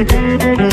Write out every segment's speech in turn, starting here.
Mm-hmm.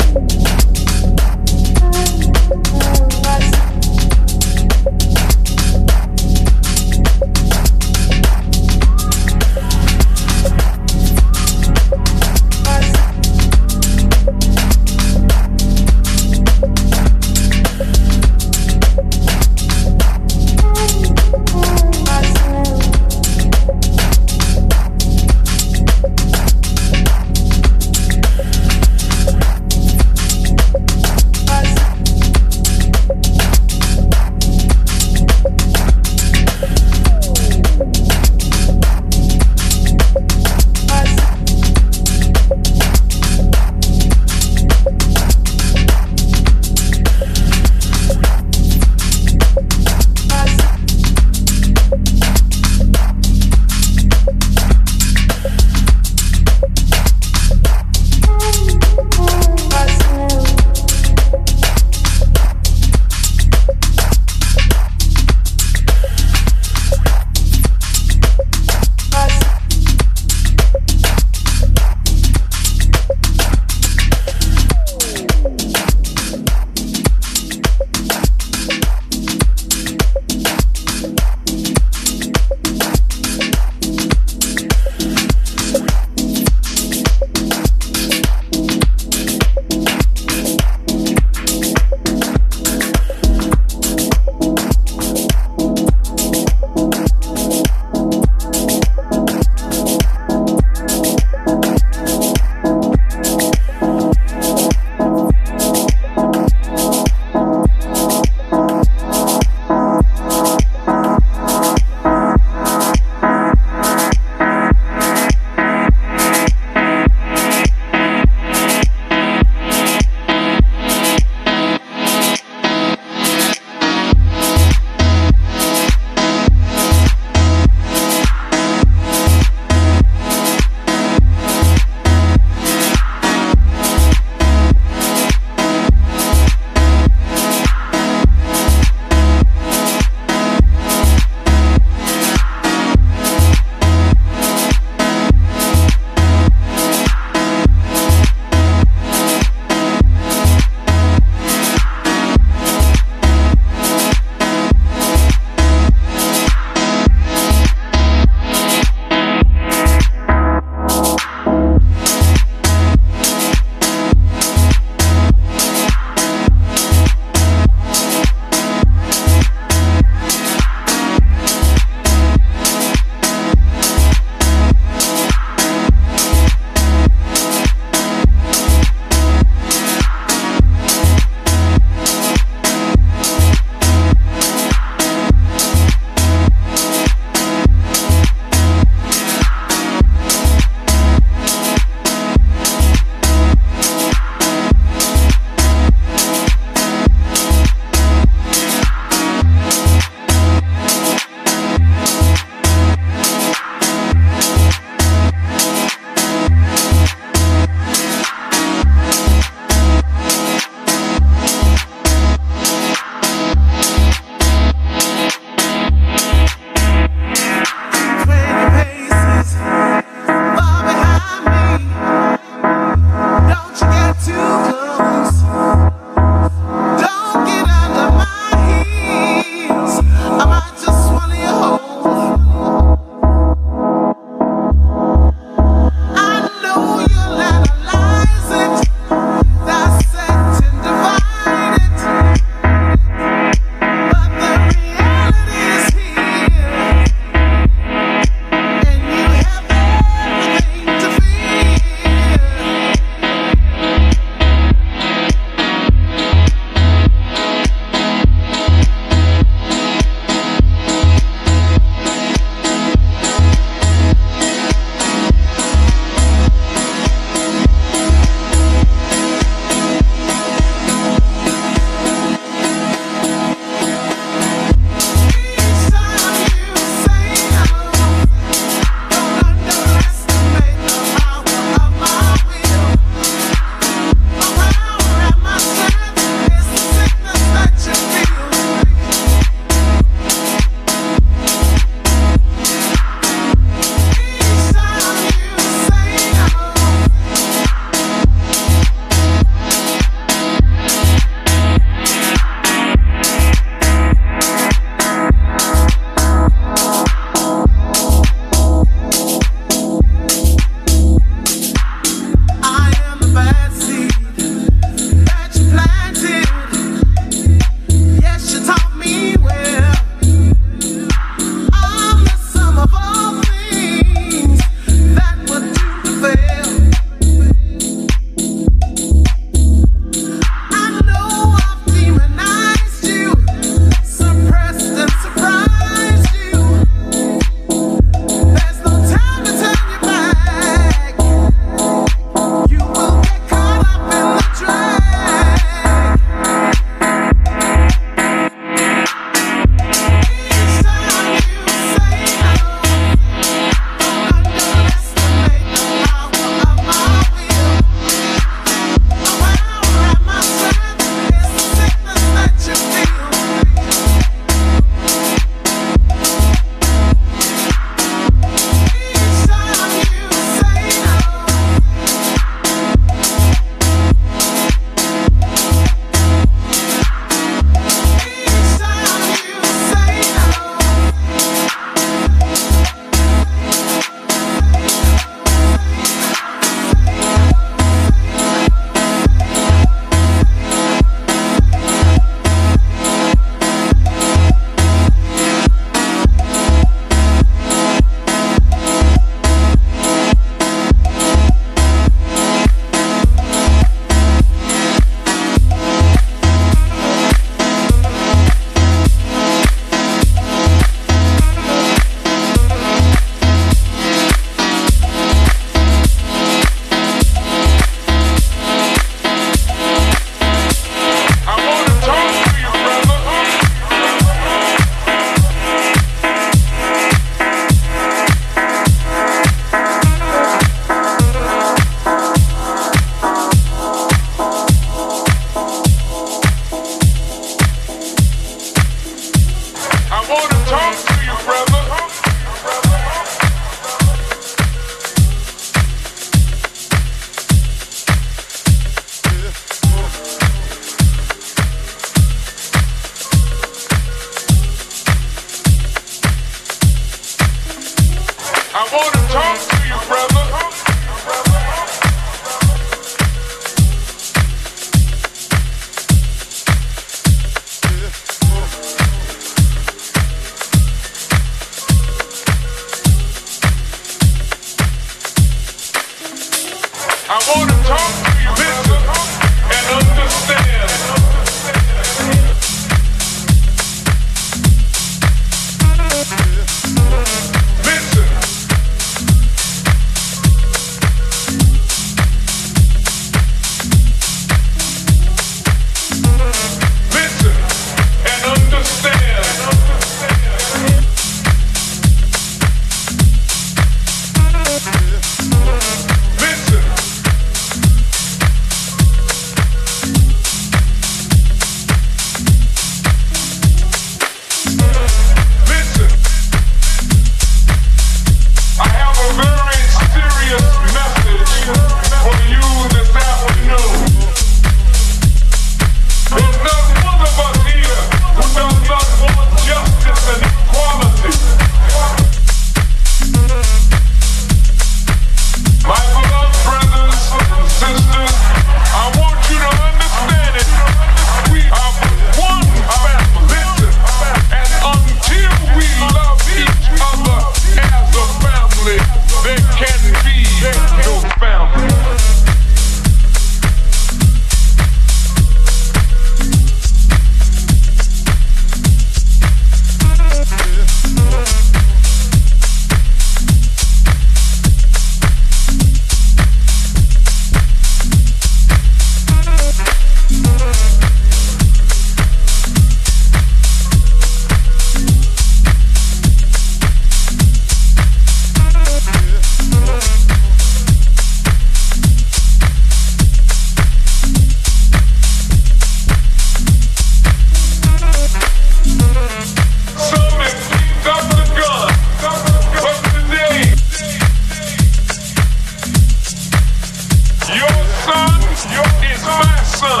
son,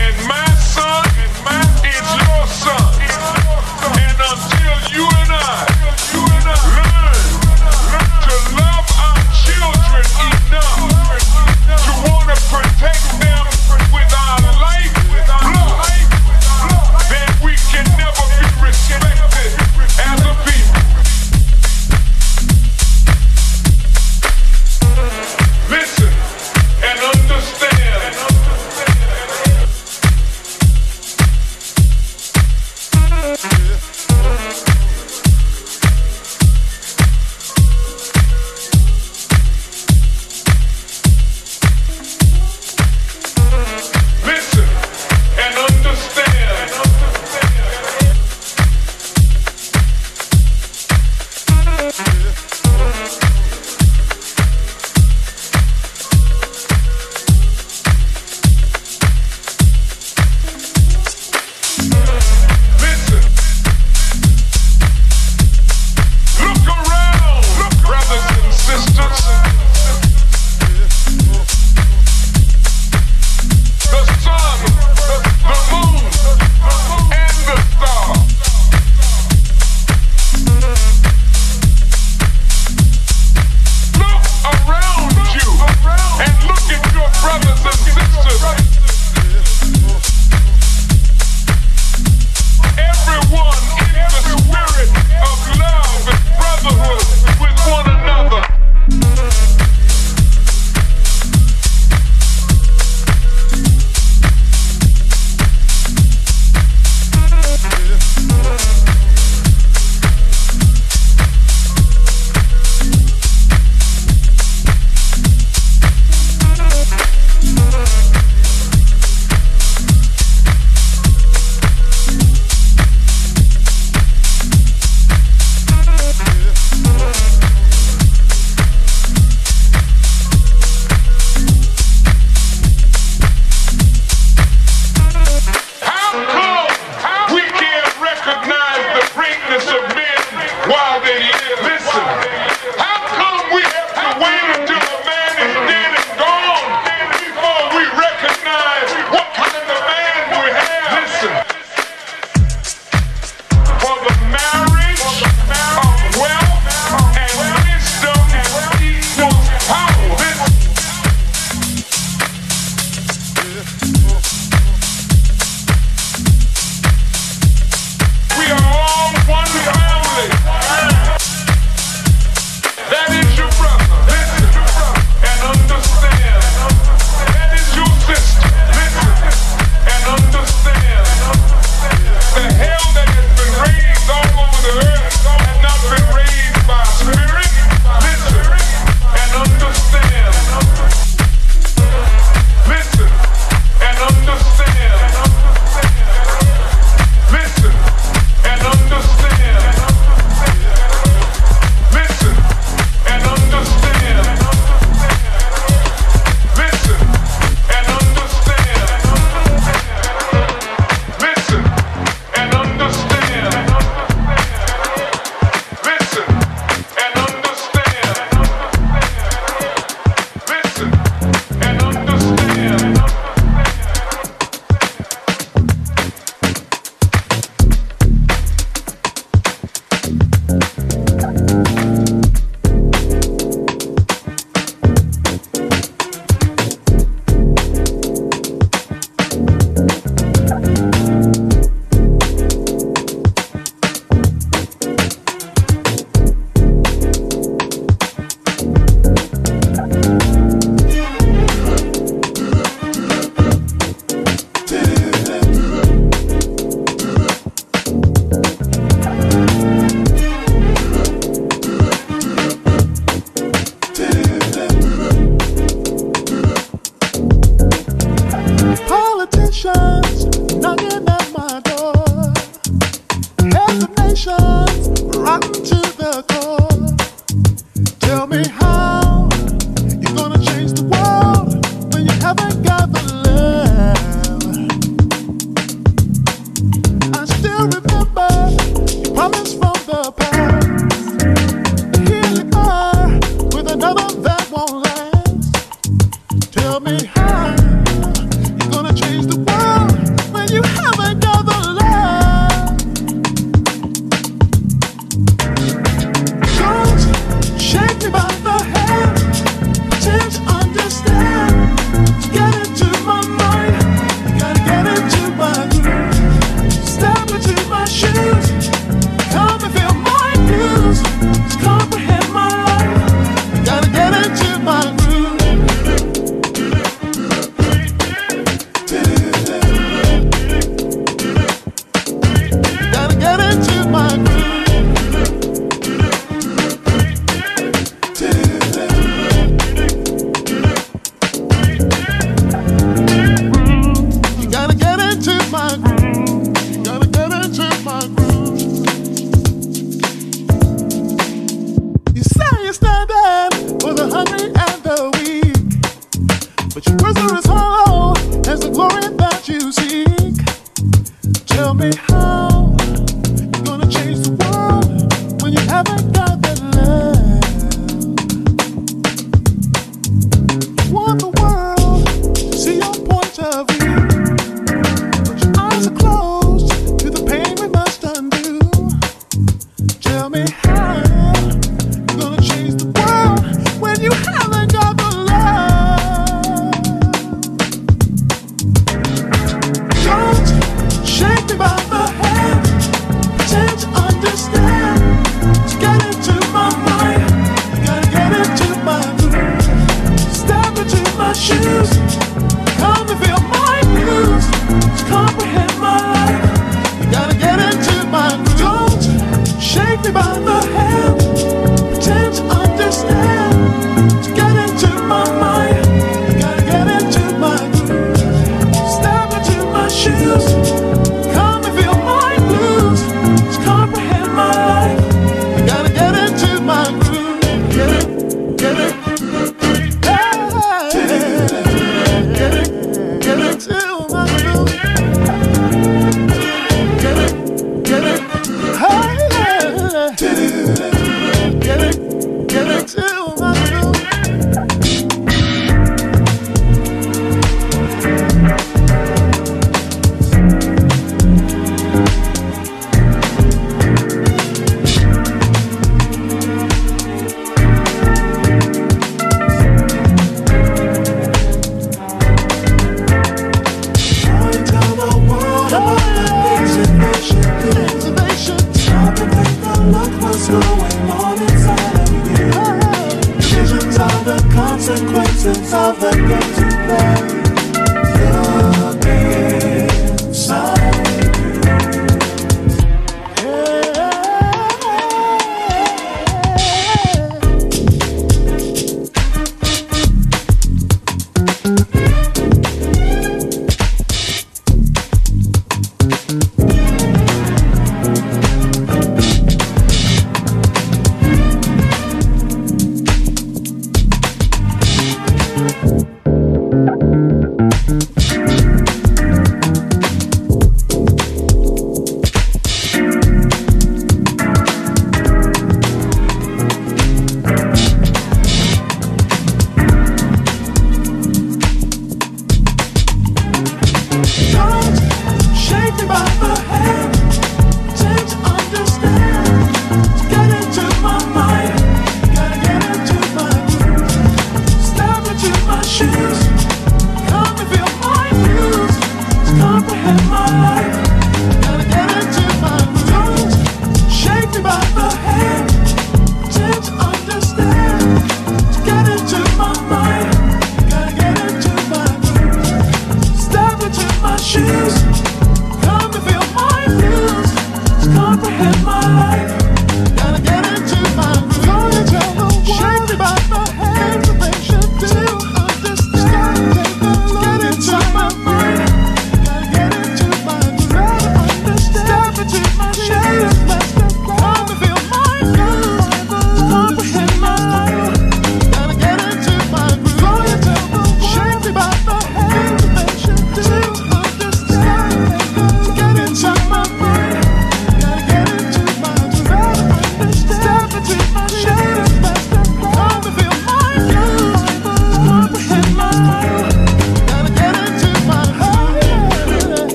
and my